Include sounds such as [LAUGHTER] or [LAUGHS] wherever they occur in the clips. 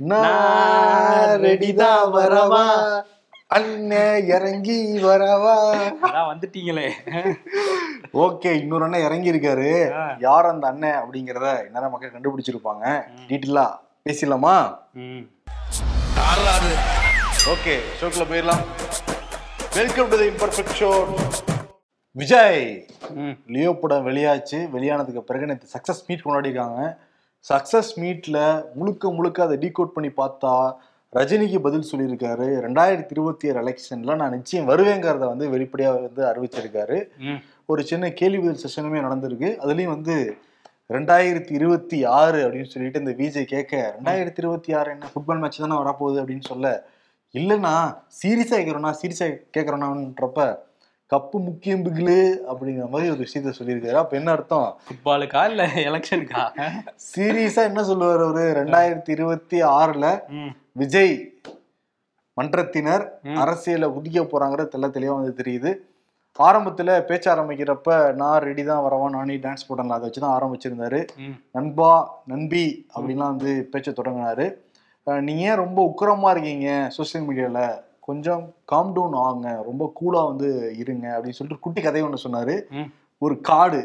நான் ரெடிதான் வரவா? அண்ணன் இறங்கி வரவா? அதான் வந்துட்டீங்களே. ஓகே இன்னொரு அண்ணன் இறங்கி இருக்காரு. யார் அந்த அண்ணன் அப்படிங்கறத இந்நேரம் மக்கள் கண்டுபிடிச்சிருப்பாங்க. டீட்டெயிலா பேசிடலாமா? ம். ஓகே ஷோக்குள்ள போயிடலாம். Welcome to the imperfect show Vijay Leo படம் வெளியாச்சு. வெளியானதுக்கு பிறகு நேற்று சக்ஸஸ் மீட் கொண்டாடிருக்காங்க. சக்ஸஸ் மீட்ல முழுக்க முழுக்க அதை டீகோட் பண்ணி பார்த்தா ரஜினிக்கு பதில் சொல்லியிருக்காரு. ரெண்டாயிரத்தி இருபத்தி ஏழு எலெக்ஷன்ல நான் நிச்சயம் வருவேங்கிறத வந்து வெளிப்படையாக வந்து அறிவிச்சிருக்காரு. ஒரு சின்ன கேள்வி பதில் செஷனுமே நடந்திருக்கு. அதுலயும் வந்து ரெண்டாயிரத்தி இருபத்தி ஆறு அப்படின்னு சொல்லிட்டு இந்த விஜய் கேட்க ரெண்டாயிரத்தி இருபத்தி ஆறு என்ன ஃபுட்பால் மேட்ச் தானே வரப்போகுது? அப்படின்னு சொல்ல இல்லைண்ணா சீரியஸா கேட்குறோண்ணா சீரியஸா கேட்குறோண்ணான்றப்ப கப்பு முக்கியம் பிகிலு அப்படிங்கிற மாதிரி ஒரு விஷயத்த சொல்லியிருக்காரு. அப்ப என்ன அர்த்தம்? ஃபுட்பாலுக்கா இல்ல எலெக்ஷனுக்கா சீரியஸா என்ன சொல்லுவார் அவரு? ரெண்டாயிரத்தி இருபத்தி ஆறுல விஜய் மன்றத்தினர். அரசியல குதிக்க போறாங்கிறது தெள்ள தெளிவா வந்து தெரியுது. ஆரம்பத்துல பேச்ச ஆரம்பிக்கிறப்ப நான் ரெடி தான் வரவா? நானே டான்ஸ் போட்டேன்ல அதை வச்சுதான் ஆரம்பிச்சிருந்தாரு. நண்பா நண்பி அப்படின்லாம் வந்து பேச்ச தொடங்கினாரு. நீங்க ஏன் ரொம்ப உக்கிரமா இருக்கீங்க சோசியல் மீடியால கொஞ்சம் காம் டவுன் ஆகுங்க. ரொம்ப கூலா வந்து இருங்க அப்படின்னு சொல்லிட்டு குட்டி கதை ஒன்று சொன்னாரு. ஒரு காடு.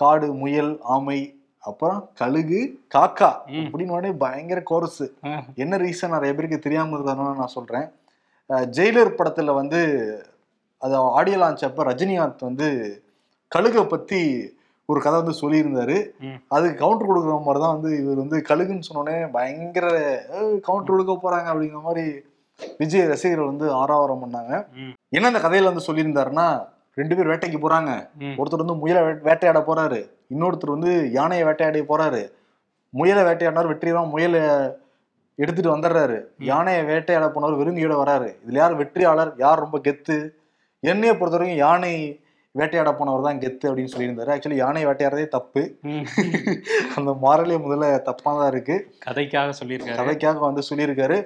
காடு முயல் ஆமை அப்புறம் கழுகு காக்கா. அப்படின்னு உடனே பயங்கர கோரஸ் என்ன ரீசன் நிறைய பேருக்கு தெரியாம இருக்காருன்னு நான் சொல்றேன். ஜெயிலர் படத்துல வந்து அது ஆடியோ லான்ச் அப்ப ரஜினிகாந்த் வந்து கழுகை பத்தி ஒரு கதை வந்து சொல்லியிருந்தாரு. அதுக்கு கவுண்டர் கொடுக்குற மாதிரி தான் வந்து இவர் வந்து கழுகுன்னு சொன்னோடனே பயங்கர கவுண்டர் கொடுக்க போறாங்க அப்படிங்கிற மாதிரி விஜய் ரசிகர்கள் வந்து ஆரவாரம் பண்ணாங்க. என்ன அந்த கதையில வந்து சொல்லியிருந்தாருன்னா ரெண்டு பேர் வேட்டைக்கு போறாங்க. ஒருத்தர் வந்து முயலை வேட்டையாட போறாரு. இன்னொருத்தர் வந்து யானையை வேட்டையாட போறாரு. முயலை வேட்டையாடினார் வெற்றிதான். முயலை எடுத்துட்டு வந்துடுறாரு. யானையை வேட்டையாட போனவர் வெறுங்கையோட வராரு. இதுல யார் வெற்றியாளர்? யார் ரொம்ப கெத்து? என்னைய பொறுத்த வரைக்கும் யானை வேட்டையாட போனவர் தான் கெத்து அப்படின்னு சொல்லியிருந்தாரு. ஆக்சுவலி யானை வேட்டையாடுறதே தப்பு. [LAUGHS] அந்த மாறலே முதல்ல தப்பா தான் இருக்கு. கதைக்காக சொல்லியிருக்காரு. கதைக்காக வந்து சொல்லியிருக்காரு.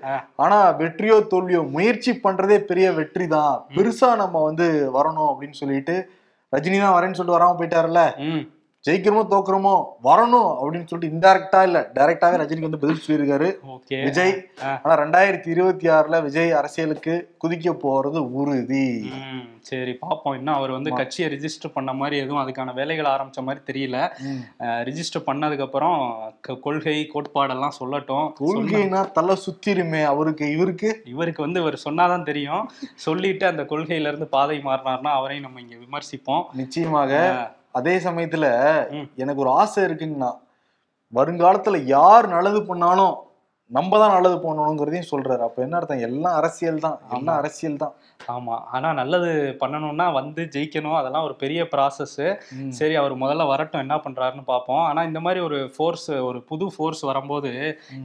ஆனா வெற்றியோ தோல்வியோ முயற்சி பண்றதே பெரிய வெற்றி தான். பெருசா நம்ம வந்து வரணும் அப்படின்னு சொல்லிட்டு ரஜினி தான் வரேன்னு சொல்லிட்டு வராம போயிட்டாருல்ல? ஜெயிக்கிறோமோ தோக்குறோமோ வரணும் அப்படின்னு சொல்லிட்டு இன்டைரக்டா இல்ல டைரக்டாவே ரஜினிக்கு வந்து பதில் சொல்லியிருக்காரு. விஜய். ஆனா ரெண்டாயிரத்தி இருபத்தி ஆறுல விஜய் அரசியலுக்கு குதிக்க போறது உறுதி. சரி பாப்போம். இன்னும் அவர் வந்து கட்சியை ரிஜிஸ்டர் பண்ண மாதிரி எதுவும் அதுக்கான வேலைகள் ஆரம்பிச்ச மாதிரி தெரியல. ரிஜிஸ்டர் பண்ணதுக்கு அப்புறம் கொள்கை கோட்பாடெல்லாம் சொல்லட்டும். கொள்கைனா தலை சுத்திருமே அவருக்கு இவருக்கு? இவருக்கு வந்து இவர் சொன்னாதான் தெரியும். சொல்லிட்டு அந்த கொள்கையில இருந்து பாதை மாறினார்னா அவரையும் நம்ம இங்க விமர்சிப்போம். நிச்சயமாக. அதே சமயத்துல. எனக்கு ஒரு ஆசை இருக்குங்கண்ணா வருங்காலத்துல யார் நல்லது பண்ணாலும் நம்ம தான் நல்லது பண்ணணுங்கிறதையும் சொல்றாரு. அப்ப என்ன அர்த்தம்? எல்லாம் அரசியல் தான் எல்லாம் அரசியல் தான் ஆமா. ஆனா நல்லது பண்ணணும்னா வந்து ஜெயிக்கணும். அதெல்லாம் ஒரு பெரிய ப்ராசஸ் சரி அவர் முதல்ல வரட்டும். என்ன பண்றாருன்னு பார்ப்போம். ஆனா இந்த மாதிரி ஒரு ஃபோர்ஸ் ஒரு புது ஃபோர்ஸ் வரும்போது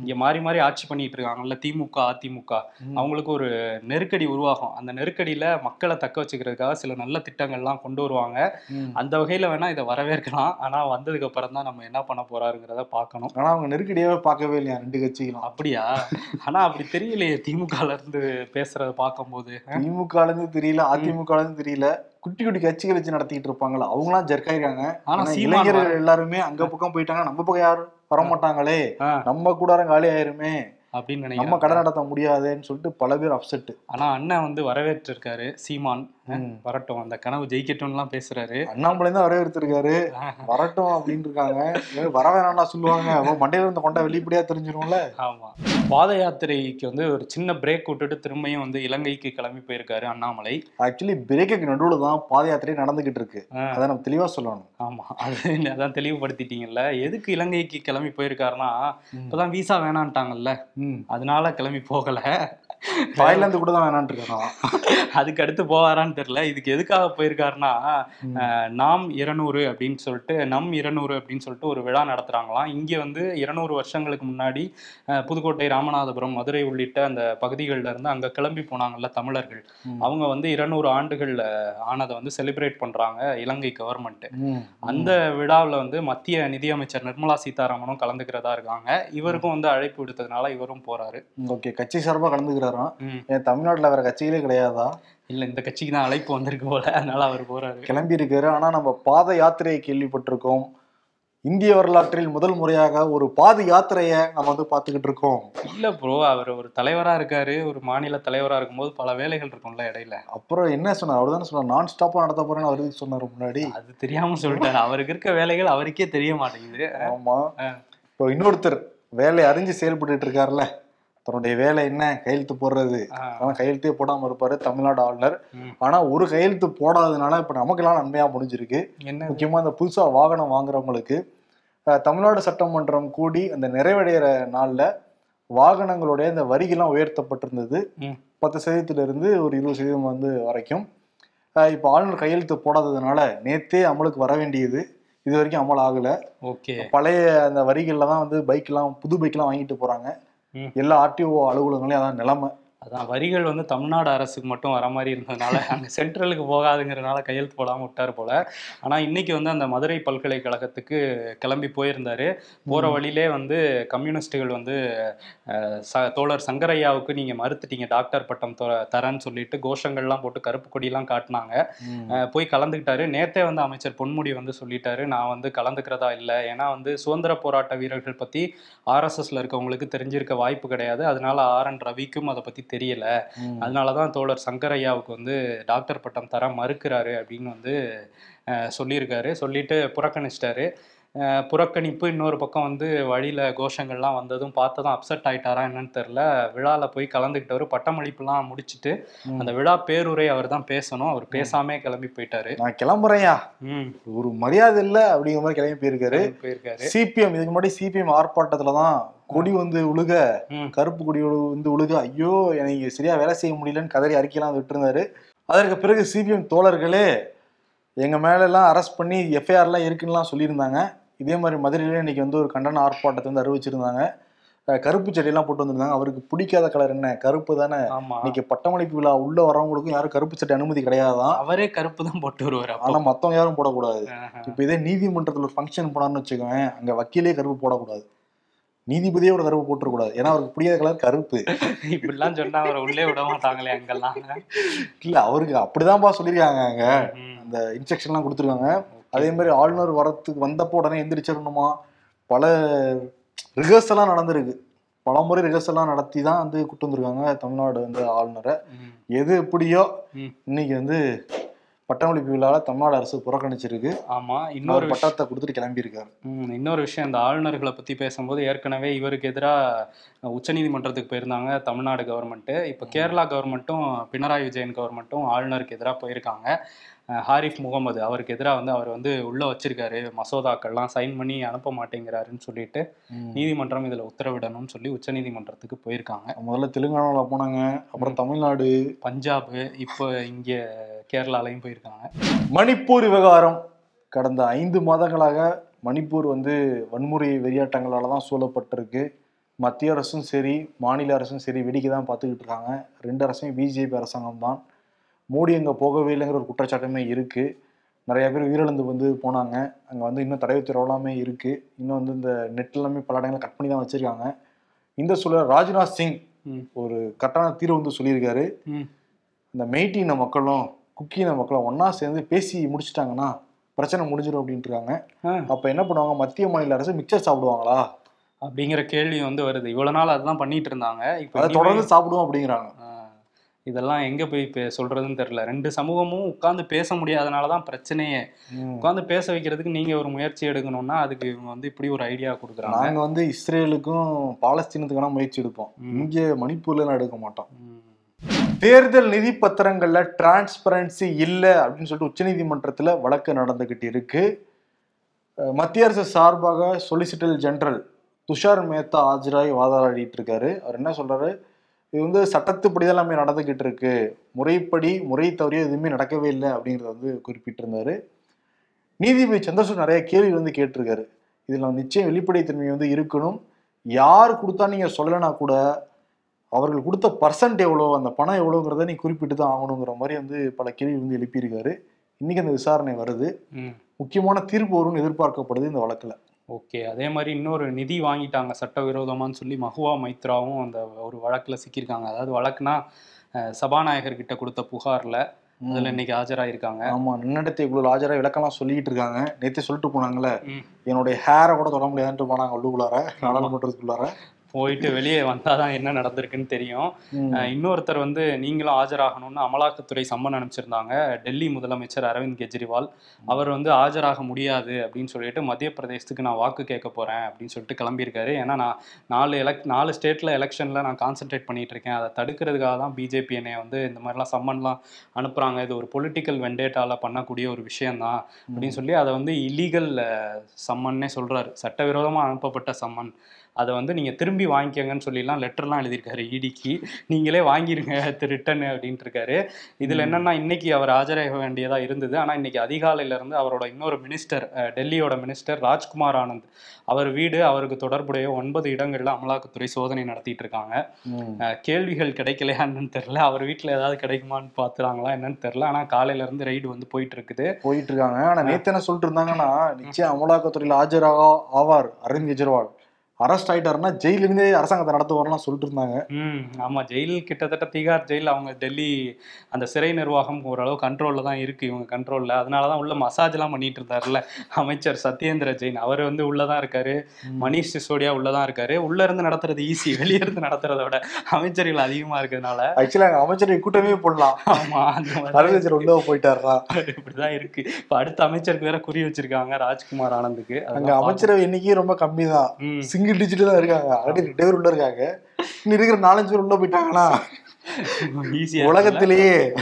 இங்க மாறி மாறி ஆட்சி பண்ணிட்டு இருக்காங்கல்ல திமுக அதிமுக. அவங்களுக்கு ஒரு நெருக்கடி உருவாகும். அந்த நெருக்கடியில மக்களை தக்க வச்சுக்கிறதுக்காக சில நல்ல திட்டங்கள்லாம் கொண்டு வருவாங்க. அந்த வகையில வேணா இதை வரவேற்கலாம். ஆனா வந்ததுக்கு அப்புறம் தான் நம்ம என்ன பண்ண போறாருங்கிறத பார்க்கணும். ஆனா அவங்க நெருக்கடியாவே பார்க்கவே இல்லையா? ரெண்டு கட்சிகளும். அப்படியா? ஆனா அப்படி தெரியலையே திமுகல இருந்து பேசுறத பார்க்கும்போது திமுக இருந்து தெரியல அதிமுக இருந்து தெரியல. குட்டி குட்டி கட்சிகள் வச்சு நடத்திட்டு இருப்பாங்களா அவங்களாம் ஜெர்க்காயிருக்காங்க ஆனா இளைஞர்கள் எல்லாருமே அங்க பக்கம் போயிட்டாங்க நம்ம பக்கம் யாரும் வரமாட்டாங்களே ஆ, நம்ம கூடாரம் காலி ஆயிருமே. அப்படின்னு நம்ம நினைக்கிறேன். கடை நடத்த முடியாதுன்னு சொல்லிட்டு பல பேர் அப்செட் ஆனா அண்ணன் வந்து வரவேற்றிருக்காரு சீமான். வரட்டும். அந்த கனவு ஜெயிக்கட்டும்லாம் பேசுறாரு. அண்ணாமலை தான் வரவேற்றிருக்காரு. வரட்டும் அப்படின்னு இருக்காங்க வர வேணாம்னா சொல்லுவாங்க. அவன் மண்டையில இருந்த கொண்டா வெளிப்படையா தெரிஞ்சிரும்ல. ஆமா. பாத யாத்திரைக்கு வந்து ஒரு சின்ன பிரேக் விட்டுட்டு திரும்பியும் வந்து இலங்கைக்கு கிளம்பி போயிருக்காரு அண்ணாமலை. ஆக்சுவலி பிரேக்குக்கு நடுவுல தான் பாத யாத்திரை நடந்துகிட்டு இருக்கு. அதை நம்ம தெளிவா சொல்லணும். ஆமா. அது அதான் தெளிவுபடுத்திட்டீங்கல்ல. எதுக்கு இலங்கைக்கு கிளம்பி போயிருக்காருன்னா இப்பதான் விசா வேணான்ட்டாங்கல்ல. ம். அதனால கிளம்பி போகல. தாய்லாந்து கூட தான் வேணான்ட்டு இருக்கான் அதுக்கு அடுத்து போவாரான்னு தெரியல. இதுக்கு எதுக்காக போயிருக்காருன்னா நாம் இருநூறு அப்படின்னு சொல்லிட்டு நம் இருநூறு அப்படின்னு சொல்லிட்டு ஒரு விழா நடத்துறாங்களாம். இங்கே வந்து இருநூறு வருஷங்களுக்கு முன்னாடி புதுக்கோட்டை ராமநாதபுரம் மதுரை உள்ளிட்ட அந்த பகுதிகளில் இருந்து அங்கே கிளம்பி போனாங்கல்ல தமிழர்கள். அவங்க வந்து இருநூறு ஆண்டுகள் ஆனதை வந்து செலிப்ரேட் பண்றாங்க இலங்கை கவர்மெண்ட். அந்த விழாவில் வந்து மத்திய நிதியமைச்சர் நிர்மலா சீதாராமனும் கலந்துக்கிறதா இருக்காங்க. இவருக்கும் வந்து அழைப்பு விடுத்ததுனால இவரும் போறாரு. ஓகே. கட்சி சார்பா கலந்துக்கிறாராம் ம். ஏன் தமிழ்நாட்டுல வேற கட்சிகளே கிடையாதா? இல்ல இந்த கட்சிக்கு தான் அழைப்பு வந்திருக்கு போல. அதனால அவர் போறாரு. கிளம்பி இருக்காரு ஆனா நம்ம பாத யாத்திரையை கேள்விப்பட்டிருக்கோம். இந்திய வரலாற்றில் முதல் முறையாக ஒரு பாத யாத்திரையை நம்ம வந்து பார்த்துக்கிட்டு இருக்கோம். இல்ல ப்ரோ அவர் ஒரு தலைவரா இருக்காரு. ஒரு மாநில தலைவரா இருக்கும்போது பல வேலைகள் இருக்கும்ல இடையில. அப்புறம் என்ன சொன்னார்? அவர் தானே சொன்னார் நான் ஸ்டாப்பா நடத்த போறேன்னு அவர் எதுக்கு சொன்னார் முன்னாடி. அது தெரியாம சொல்லிட்டாரு. அவருக்கு இருக்க வேலைகள் அவருக்கே தெரிய மாட்டேங்குது. ஆமா. ஆ. இப்போ இன்னொருத்தர் வேலை அறிஞ்சு செயல்பட்டுட்டு இருக்காருல்ல. தன்னுடைய வேலை என்ன? கையெழுத்து போடுறது. ஆ, ஆனா கையெழுத்தே போடாம இருப்பாரு தமிழ்நாடு ஆளுநர். ம். ஆனா ஒரு கையெழுத்து போடாததுனால இப்ப நமக்கெல்லாம் நன்மையா முடிஞ்சிருக்கு. என்ன முக்கியமா இந்த புதுசா வாகனம் வாங்குறவங்களுக்கு தமிழ்நாடு சட்டமன்றம் கூடி அந்த நிறைவடைகிற நாள்ல வாகனங்களுடைய இந்த வரிகள்லாம் உயர்த்தப்பட்டிருந்தது. பத்து சதவீதத்துல இருந்து ஒரு இருபது சதவீதம் வந்து வரைக்கும். இப்ப ஆளுநர் கையெழுத்து போடாததுனால நேத்தே அமலுக்கு வர வேண்டியது. இது வரைக்கும் அமல் ஆகல ஓகே. பழைய அந்த வரிகள்ல தான் வந்து பைக்லாம் புது பைக்லாம் வாங்கிட்டு போறாங்க. ம். எல்லா ஆர்டிஓ அலுவலகங்களையும் அதான் நிலைமை. அதான் வரிகள் வந்து தமிழ்நாடு அரசுக்கு மட்டும் வர மாதிரி இருந்ததுனால [LAUGHS] அங்க சென்ட்ரலுக்கு போகாதுங்கிறனால கையெழுத்து போடாம விட்டாரு போல. ஆனா இன்னைக்கு வந்து அந்த மதுரை பல்கலைக்கழகத்துக்கு கிளம்பி போயிருந்தாரு. போற வழியிலே வந்து கம்யூனிஸ்டுகள் வந்து ச- தோழர் சங்கரையாவுக்கு நீங்க மறுத்துட்டீங்க டாக்டர் பட்டம் தொ- தரேன்னு சொல்லிட்டு கோஷங்கள்லாம் போட்டு கருப்பு கொடியெல்லாம் காட்டினாங்க. போய் கலந்துக்கிட்டாரு. நேத்தே வந்து அமைச்சர் பொன்முடி வந்து சொல்லிட்டாரு நான் வந்து கலந்துக்கிறதா இல்லை. ஏன்னா வந்து சுதந்திர போராட்ட வீரர்கள் பத்தி ஆர்எஸ்எஸ்ல இருக்கவங்களுக்கு தெரிஞ்சிருக்க வாய்ப்பு கிடையாது. அதனால ஆர் என் ரவிக்கும் அதை பத்தி தெரியல. அதனாலதான் தோழர் சங்கரையாவுக்கு வந்து டாக்டர் பட்டம் தர மறுக்கிறாரு அப்படின்னு வந்து அஹ், சொல்லியிருக்காரு. சொல்லிட்டு புறக்கணிச்சிட்டாரு. புறக்கணிப்பு இன்னொரு பக்கம் வந்து வழியில கோஷங்கள்லாம் வந்ததும் பார்த்ததும் அப்செட் ஆயிட்டாரா என்னன்னு தெரியல. விழால போய் கலந்துக்கிட்டவர். பட்டமளிப்புலாம் முடிச்சிட்டு. அந்த விழா பேருரை அவர் தான் பேசணும். அவர் பேசாமே கிளம்பி போயிட்டாரு. நான் கிளம்புறேன்யா. ம். ஒரு மரியாதை இல்ல அப்படிங்கிற மாதிரி கிளம்பி போயிருக்காரு. போயிருக்காரு. சிபிஎம் இதுக்கு முன்னாடி சிபிஎம் ஆர்ப்பாட்டத்துல தான் கொடி வந்து உழுக கருப்பு கொடி வந்து உழுக ஐயோ எனக்கு சரியா வேலை செய்ய முடியலன்னு கதறி அறிக்கையெல்லாம் விட்டுருந்தாரு. அதற்கு பிறகு சிபிஎம் தோழர்களே எங்க மேல எல்லாம் அரெஸ்ட் பண்ணி எஃப்ஐஆர் எல்லாம் இருக்குன்னுலாம் சொல்லியிருந்தாங்க. இதே மாதிரி மதுரையில இன்னைக்கு வந்து ஒரு கண்டன ஆர்ப்பாட்டத்தை வந்து அறிவிச்சிருந்தாங்க. கருப்பு செடியெல்லாம் போட்டு வந்திருந்தாங்க. அவருக்கு பிடிக்காத கலர் என்ன? கருப்பு தானே? இன்னைக்கு பட்டமளிப்பு விழா உள்ள வரவங்களுக்கும் யாரும் கருப்பு சட்டை அனுமதி கிடையாதான். அவரே கருப்பு தான் போட்டு வருவார் ஆனா மத்தவங்க யாரும் போடக்கூடாது. இப்ப இதே நீதிமன்றத்துல ஒரு ஃபங்க்ஷன் போனான்னு வச்சுக்கோங்க அங்க வக்கீலே கருப்பு போடக்கூடாது. நீதிபதியே ஒரு கருப்பு போட்டுறக்கூடாது. ஏன்னா அவருக்கு பிடிக்காத கலர் கருப்பு. இப்படிலாம் சொன்னா அவரை உள்ளே விட மாட்டாங்களே அங்கெல்லாம். இல்ல அவருக்கு அப்படிதான்ப்பா சொல்லியிருக்காங்க அங்க. அந்த இன்ஸ்ட்ரக்ஷன்லாம் கொடுத்துருக்காங்க. அதே மாதிரி ஆளுநர் வரத்துக்கு வந்தப்போ உடனே எந்திரிச்சிடணுமா பல ரிஹர்சல்லாம் நடந்திருக்கு பல முறை ரிஹர்சல்லாம் நடத்தி தான் வந்து கூட்டு வந்திருக்காங்க தமிழ்நாடு வந்து ஆளுநரை. எது எப்படியோ. இன்னைக்கு வந்து பட்டமளிப்பு விழாவை தமிழ்நாடு அரசு புறக்கணிச்சிருக்கு. ஆமா இன்னொரு பட்டத்தை கொடுத்துட்டு கிளம்பியிருக்காரு. ம், இன்னொரு விஷயம் இந்த ஆளுநர்களை பத்தி பேசும்போது ஏற்கனவே இவருக்கு எதிராக உச்சநீதிமன்றத்துக்கு போயிருந்தாங்க தமிழ்நாடு கவர்மெண்ட்டு இப்போ கேரளா கவர்மெண்ட்டும் பினராயி விஜயன் கவர்மெண்ட்டும் ஆளுநருக்கு எதிராக போயிருக்காங்க. ஹாரிஃப் முகமது அவருக்கு எதிராக வந்து அவர் வந்து உள்ள வச்சிருக்காரு. மசோதாக்கள்லாம் சைன் பண்ணி அனுப்ப மாட்டேங்கிறாருன்னு சொல்லிட்டு நீதிமன்றம் இதுல உத்தரவிடணும்னு சொல்லி உச்சநீதிமன்றத்துக்கு போயிருக்காங்க. முதல்ல தெலுங்கானால போனாங்க. அப்புறம் தமிழ்நாடு. பஞ்சாப் இப்போ இங்க கேரளாலையும் போயிருக்காங்க. மணிப்பூர் விவகாரம். கடந்த ஐந்து மாதங்களாக மணிப்பூர் வந்து வன்முறை வெறியாட்டங்களால தான் சூழப்பட்டிருக்கு. மத்திய அரசும் சரி மாநில அரசும் சரி வேடிக்கை தான் பார்த்துக்கிட்டு இருக்காங்க. ரெண்டு அரசும் பிஜேபி அரசாங்கம் தான். மோடி அங்கே போகவே இல்லைங்கிற ஒரு குற்றச்சாட்டுமே இருக்கு. நிறைய பேர் உயிரிழந்து வந்து போனாங்க. அங்கே வந்து இன்னும் தடை உத்தரவுலாமே இருக்கு. இன்னும் வந்து இந்த நெட் எல்லாமே பல இடங்களை கட் பண்ணி தான் வச்சிருக்காங்க. இந்த சூழல் ராஜ்நாத் சிங். ஒரு கரெக்டான தீர்வு வந்து சொல்லியிருக்காரு. இந்த மெய்ட்டின மக்களும் குக்கின மக்களும் ஒண்ணா சேர்ந்து பேசி முடிச்சிட்டாங்கன்னா பிரச்சனை முடிஞ்சிடும் அப்படின்ட்டு இருக்காங்க. அப்ப என்ன பண்ணுவாங்க? மத்திய மாநில அரசு மிக்சர் சாப்பிடுவாங்களா? அப்படிங்கிற கேள்வி வந்து வருது. இவ்வளவு நாள் அதுதான் பண்ணிட்டு இருந்தாங்க. இப்போ அதை தொடர்ந்து சாப்பிடுவோம் அப்படிங்கிறாங்க. இதெல்லாம் எங்க போய் பே- சொல்றதுன்னு தெரியல. ரெண்டு சமூகமும் உட்கார்ந்து பேச முடியாதனால தான் பிரச்சனையே. உட்கார்ந்து பேச வைக்கிறதுக்கு நீங்க ஒரு முயற்சி எடுக்கணும்னா அதுக்கு இவங்க வந்து இப்படி ஒரு ஐடியா கொடுக்குறாங்க. நாங்க வந்து இஸ்ரேலுக்கும் பாலஸ்தீனத்துக்கான முயற்சி எடுப்போம். இங்க மணிப்பூர்ல எல்லாம் எடுக்க மாட்டோம். தேர்தல் நிதி பத்திரங்கள்ல டிரான்ஸ்பரன்சி இல்லை அப்படின்னு சொல்லிட்டு உச்சநீதிமன்றத்தில் வழக்கு நடந்துகிட்டு இருக்கு. மத்திய அரசு சார்பாக சொலிசிட்டர் ஜெனரல் துஷார் மேத்தா ஆஜராய் வாதாடிட்டு இருக்காரு. அவர் என்ன சொல்றாரு? இது வந்து சட்டத்துப்படி தான் எல்லாமே நடந்துகிட்டு இருக்கு. முறைப்படி முறை தவறிய எதுவுமே நடக்கவே இல்லை அப்படிங்கிறத வந்து குறிப்பிட்டிருந்தாரு. நீதிபதி சந்திரசூட் நிறைய கேள்வி வந்து கேட்டிருக்காரு. இதுல நிச்சயம் வெளிப்படைத்தன்மை வந்து இருக்கணும். யார் கொடுத்தா நீங்க சொல்லலைன்னா கூட அவர்கள் கொடுத்த பர்சன்ட் எவ்வளோ அந்த பணம் எவ்வளோங்கிறத நீ குறிப்பிட்டு தான் ஆகணுங்கிற மாதிரி வந்து பல கேள்வி வந்து எழுப்பியிருக்காரு. இன்னைக்கு அந்த விசாரணை வருது. முக்கியமான தீர்ப்பு வரும்னு எதிர்பார்க்கப்படுது இந்த வழக்குல. ஓகே அதே மாதிரி இன்னொரு நிதி வாங்கிட்டாங்க சட்டவிரோதமான்னு சொல்லி மஹுவா மைத்ராவும் அந்த ஒரு வழக்குல சிக்கியிருக்காங்க. அதாவது வழக்குனா அஹ், சபாநாயகர் கிட்ட கொடுத்த புகார்ல அதுல இன்னைக்கு ஆஜராயிருக்காங்க. ஆமா நன்னடத்தை குழு ஆஜரா விளக்கம்லாம் சொல்லிட்டு இருக்காங்க. நேத்தே சொல்லிட்டு போனாங்கல்ல ம். என்னுடைய ஹேரை கூட தொட முடியாதுன்ட்டு போனாங்க உள்ளுக்குள்ளார நாடாளுமன்றத்துக்குள்ளார. போயிட்டு வெளியே வந்தாதான் என்ன நடந்திருக்குன்னு தெரியும். இன்னொருத்தர் வந்து நீங்களும் ஆஜராகணும்னு அமலாக்கத்துறை சம்மன் அனுப்பிச்சிருந்தாங்க. டெல்லி முதலமைச்சர் அரவிந்த் கெஜ்ரிவால். அவர் வந்து ஆஜராக முடியாது அப்படின்னு சொல்லிட்டு மத்திய பிரதேசத்துக்கு நான் வாக்கு கேட்க போறேன் அப்படின்னு சொல்லிட்டு கிளம்பியிருக்காரு. ஏன்னா நான் நாலு எலக் நாலு ஸ்டேட்ல எலெக்ஷன்ல நான் கான்சென்ட்ரேட் பண்ணிட்டு இருக்கேன். அதை தடுக்கிறதுக்காக தான் பிஜேபி என்னை வந்து இந்த மாதிரிலாம் சம்மன்லாம் அனுப்புறாங்க. இது ஒரு பொலிட்டிக்கல் வெண்டேட்டால பண்ணக்கூடிய ஒரு விஷயம்தான் அப்படின்னு சொல்லி அதை வந்து இல்லீகல் சம்மன்னே சொல்றாரு. சட்டவிரோதமா அனுப்பப்பட்ட சம்மன். அதை வந்து நீங்க திரும்பி வாங்கிக்கங்கன்னு சொல்லிலாம் லெட்டர்லாம் எழுதியிருக்காரு இடிக்கு நீங்களே வாங்கிருங்க ரிட்டன் அப்படின்ட்டு இருக்காரு இதுல என்னன்னா இன்னைக்கு அவர் ஆஜராக வேண்டியதா இருந்தது. ஆனா இன்னைக்கு அதிகாலையில இருந்து அவரோட இன்னொரு மினிஸ்டர் டெல்லியோட மினிஸ்டர் ராஜ்குமார் ஆனந்த் அவர் வீடு அவருக்கு தொடர்புடைய ஒன்பது இடங்கள்ல அமலாக்கத்துறை சோதனை நடத்திட்டு இருக்காங்க கேள்விகள் கிடைக்கலையா என்னன்னு தெரியல அவர் வீட்டுல ஏதாவது கிடைக்குமான்னு பாத்துறாங்களா என்னன்னு தெரியல ஆனா காலையில இருந்து ரைடு வந்து போயிட்டு இருக்குது போயிட்டு இருக்காங்க ஆனா நேத்து என்ன சொல்லிட்டு இருந்தாங்கன்னா நிச்சயம் அமலாக்கத்துறையில ஆஜராக ஆவார் அரவிந்த் கெஜ்ரிவால். அரெஸ்ட் ஆயிட்டாருன்னா ஜெயில இருந்தே அரசாங்கத்தை நடத்துவார்லாம் சொல்லிட்டு இருந்தாங்க ஆமா. ஜெயில் கிட்டத்தட்ட திகார் ஜெயில் அவங்க டெல்லி அந்த சிறை நிர்வாகம் ஓரளவு கண்ட்ரோல்ல தான் இருக்கு இவங்க கண்ட்ரோல்ல அதனால தான் உள்ள மசாஜ் எல்லாம் பண்ணிட்டு இருந்தாருல்ல அமைச்சர் சத்யேந்திர ஜெயின். அவர் வந்து உள்ளதான் இருக்காரு. மணிஷ் சிசோடியா உள்ளதான் இருக்காரு. உள்ள இருந்து நடத்துறது ஈஸி [LAUGHS] வெளிய இருந்து நடத்துறத விட அமைச்சர்கள் அதிகமா இருக்கிறதுனால. ஆக்சுவலா அமைச்சரை கூட்டமே போடலாம். ஆமா அந்த உள்ள போயிட்டாருனா இப்படிதான் இருக்கு. இப்ப அடுத்த அமைச்சருக்கு வேற குறி வச்சிருக்காங்க ராஜ்குமார் ஆனந்துக்கு. அங்க அமைச்சரவை எண்ணிக்கையே ரொம்ப கம்மி தான். ம். சிங்கிள் டிஜிட் தான் இருக்காங்க. ஆல்ரெடி ரெண்டு பேர் உள்ள இருக்காங்க. இன்னும் இருக்கிற நாலஞ்சு பேர் உள்ள போயிட்டாங்கன்னா? [LAUGHS] உலகத்திலேயே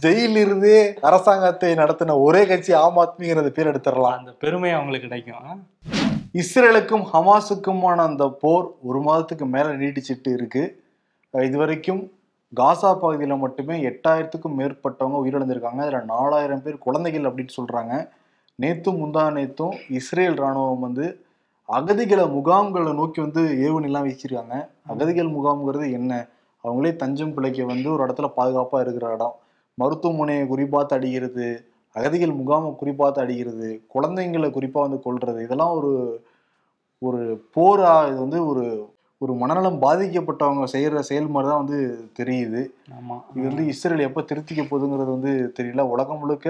ஜெயில இருந்தே அரசாங்கத்தை நடத்தின ஒரே கட்சி ஆம் ஆத்மிங்கிறத பேர் எடுத்துடலாம். அந்த பெருமை அவங்களுக்கு கிடைக்கும். இஸ்ரேலுக்கும் ஹமாஸுக்குமான அந்த போர் ஒரு மாதத்துக்கு மேல நீட்டிச்சிட்டு இருக்கு. இது வரைக்கும் காசா பகுதியில் மட்டுமே எட்டாயிரத்துக்கும் மேற்பட்டவங்க உயிரிழந்திருக்காங்க. அதில் நாலாயிரம் பேர் குழந்தைகள் அப்படின்னு சொல்றாங்க. நேத்தும் முந்தா நேத்தும் இஸ்ரேல் ராணுவம் வந்து அகதிகளை முகாம்களை நோக்கி வந்து ஏவுகணைலாம் வீசிருக்காங்க அகதிகள் முகாம்ங்கிறது என்ன? அவங்களே தஞ்சம் பிழைக்க வந்து ஒரு இடத்துல பாதுகாப்பாக இருக்கிற இடம். மருத்துவமனையை குறிப்பாத்து அடிக்கிறது அகதிகள் முகாமை குறிப்பாத்து அடிக்கிறது குழந்தைங்களை குறிப்பாக வந்து கொல்றது இதெல்லாம் ஒரு ஒரு போரா இது வந்து ஒரு ஒரு மனநலம் பாதிக்கப்பட்டவங்க செய்யற செயல்முறை தான் வந்து தெரியுது. ஆமா. இது வந்து இஸ்ரேல் எப்போ திருத்திக்க போகுதுங்கிறது வந்து தெரியல. உலகம் முழுக்க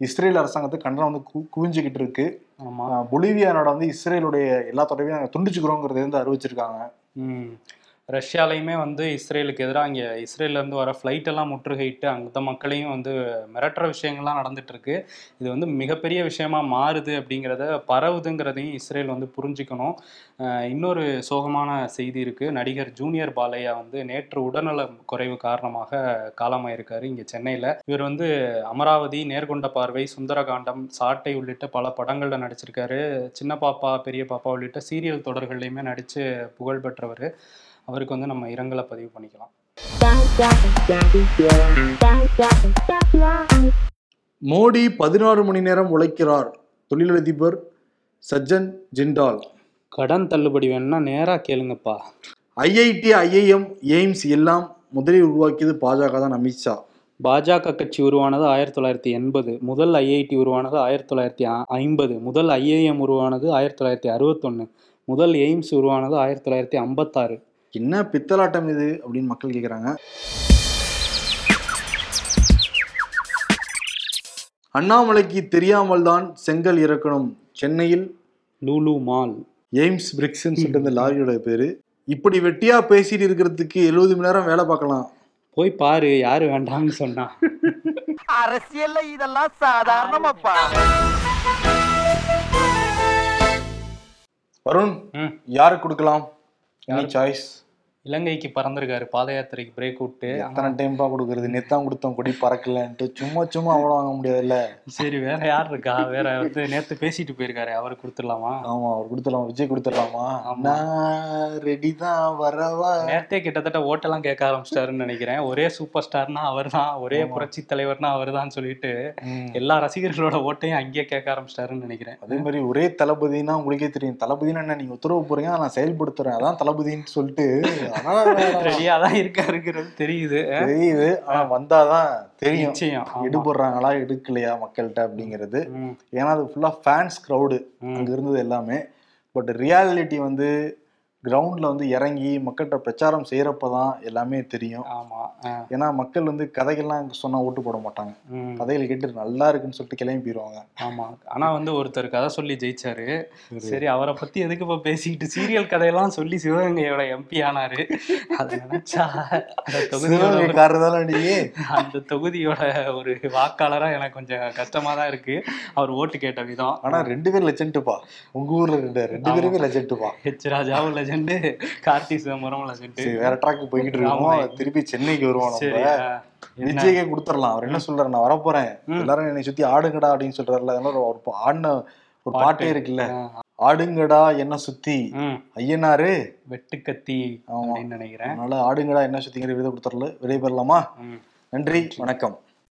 இஸ்ரேல் அரசாங்கத்தை கண்டனம் வந்து கு குவிஞ்சுக்கிட்டு இருக்கு. ஆமா அஹ், பொலிவியா நாடு வந்து இஸ்ரேலுடைய எல்லா தொடர்பையும் நாங்கள் துண்டிச்சுக்கிறோங்கிறத வந்து அறிவிச்சிருக்காங்க. ரஷ்யாலையுமே வந்து இஸ்ரேலுக்கு எதிராக இங்கே இஸ்ரேலேருந்து வர ஃப்ளைட்டெல்லாம் முற்றுகையிட்டு அந்த மக்களையும் வந்து மிரட்டுற விஷயங்கள்லாம் நடந்துகிட்ருக்கு இது வந்து மிகப்பெரிய விஷயமா மாறுது அப்படிங்கிறத பரவுதுங்கிறதையும் இஸ்ரேல் வந்து புரிஞ்சுக்கணும். இன்னொரு சோகமான செய்தி இருக்குது நடிகர் ஜூனியர் பாலையா வந்து நேற்று உடல்நல குறைவு காரணமாக காலமாயிருக்காரு இங்கே சென்னையில். இவர் வந்து அமராவதி நேர்கொண்ட பார்வை சுந்தரகாண்டம் சாட்டை உள்ளிட்ட பல படங்களில் நடிச்சிருக்காரு. சின்ன பாப்பா பெரிய பாப்பா உள்ளிட்ட சீரியல் தொடர்கள்லையுமே நடித்து புகழ் பெற்றவர். அவருக்கு வந்து நம்ம இரங்கலை பதிவு பண்ணிக்கலாம். மோடி பதினாறு மணி நேரம் உழைக்கிறார். தொழிலதிபர் சஜ்ஜன் ஜிண்டால் கடன் தள்ளுபடி வேணும்னா நேராக கேளுங்கப்பா. ஐஐடி ஐஐஎம் எய்ம்ஸ் எல்லாம் முதலில் உருவாக்கியது பாஜக தான் அமித்ஷா பாஜக கட்சி உருவானது ஆயிரத்தி தொள்ளாயிரத்தி எண்பது. முதல் ஐஐடி உருவானது ஆயிரத்தி தொள்ளாயிரத்தி ஐம்பது. முதல் ஐஏஎம் உருவானது ஆயிரத்தி தொள்ளாயிரத்தி அறுபத்தொன்று முதல் எய்ம்ஸ் உருவானது ஆயிரத்தி தொள்ளாயிரத்தி ஐம்பத்தாறு. என்ன பித்தலாட்டம் இது அப்படின்னு மக்கள் கேட்குறாங்க அண்ணாமலைக்கு தெரியாமல் தான் செங்கல் இறக்கணும். சென்னையில் லூலு மால். எய்ம்ஸ் பிரிக்ஸ்ன்னு சொல்லிட்டு இந்த லாரியோட பேரு. இப்படி வெட்டியா பேசிட்டு இருக்கிறதுக்கு எழுபது மணி நேரம் வேலை பார்க்கலாம். போய் பாரு யாரு வேண்டாம்னு சொன்னா. அரசியல்ல இதெல்லாம் சாதாரணமாப்பா. வருண் ம். யாருக்கு கொடுக்கலாம்? எனி சாய்ஸ் இலங்கைக்கு பறந்திருக்காரு பாத யாத்திரைக்கு பிரேக் விட்டு. எத்தனை டைம்பா கொடுக்கறது? நேத்தான் கொடுத்தோம் கொடி பறக்கலன்ட்டு. சும்மா சும்மா அவ்வளோ வாங்க முடியாதுல்ல? சரி வேற யார் இருக்கா? வேற வந்து நேத்து பேசிட்டு போயிருக்காரு அவருக்கு கொடுத்துடலாமா? ஆமா அவர் கொடுத்துடலாம் விஜய் கொடுத்துடலாமா. நான் ரெடி தான் வரவா? நேரத்தே கிட்டத்தட்ட ஓட்டெல்லாம் கேட்க ஆரம்பிச்சிட்டாருன்னு நினைக்கிறேன். ஒரே சூப்பர் ஸ்டார்னா அவர்தான் ஒரே ஆமா. புரட்சி தலைவர்னா அவர்தான் சொல்லிட்டு ம். எல்லா ரசிகர்களோட ஓட்டையும் அங்கேயே கேட்க ஆரம்பிச்சிட்டாருன்னு நினைக்கிறேன். அதே மாதிரி ஒரே தளபதினா உங்களுக்கே தெரியும். தளபதினா என்ன நீங்க உத்தரவு போறீங்க நான் செயல்படுத்துறேன். அதான் தளபதின்னு சொல்லிட்டு ரெடியா தான் இருக்காருங்கிறது தெரியுது. தெரியுது. ஆனா வந்தாதான் தெரியும். எடுபடுறாங்களா எடுக்கலையா மக்கள்கிட்ட அப்படிங்கிறது. ஏன்னா அது ஃபுல்லா ஃபேன்ஸ் க்ரௌடு. அங்க இருந்தது எல்லாமே. பட் ரியாலிட்டி வந்து கிரவுண்ட்ல வந்து இறங்கி மக்கள்கிட்ட பிரச்சாரம் செய்யறப்பதான் எல்லாமே தெரியும். ஆமா ஆ, ஏன்னா மக்கள் வந்து கதைகள்லாம் சொன்னா ஓட்டு போட மாட்டாங்க. கதைகள் கேட்டு நல்லா இருக்குன்னு சொல்லிட்டு கிளம்பி போயிடுவாங்க ஆமா. ஆனா வந்து ஒருத்தர் கதை சொல்லி ஜெயிச்சாரு. சரி. அவரை பத்தி எதுக்கு இப்ப பேசிக்கிட்டு சீரியல் கதையெல்லாம் சொல்லி சிவகங்கையோட எம்பி ஆனாரு. அதை நினைச்சா அந்த நீ? அந்த தொகுதியோட ஒரு வாக்காளரா எனக்கு கொஞ்சம் கஷ்டமா தான் இருக்கு. அவர் ஓட்டு கேட்ட விதம். ஆனா ரெண்டு பேரும் லெஜெண்ட்டுப்பா உங்க ஊர்ல ரெண்டு ரெண்டு பேருமே லெஜெண்ட்டுப்பா ஹெச் ராஜாவும் லெஜெண்டு கார்த்தி சிதம்பரம் சரி வேற ட்ராக் போய்கிட்டு இருக்கோம். திருப்பி சென்னைக்கு வருவோம்? விஜய்க்கே கொடுத்துடலாம். அவர் என்ன சொல்றாரு? நான் வரப்போறேன். எல்லாரும் என்னை சுத்தி ஆடுங்கடா அப்படின்னு சொல்றாருல அதனால ஒரு- ஆடின ஒரு பாட்டு. இருக்குல்ல. ஆடுங்கடா என்ன சுத்தி. ஐயனாரு. வெட்டுக்கத்தி நினைக்கிறேன். அதனால ஆடுங்கடா என்ன சுத்திங்கிற விருதை கொடுத்துடல. விடைபெறலாமா. நன்றி வணக்கம்.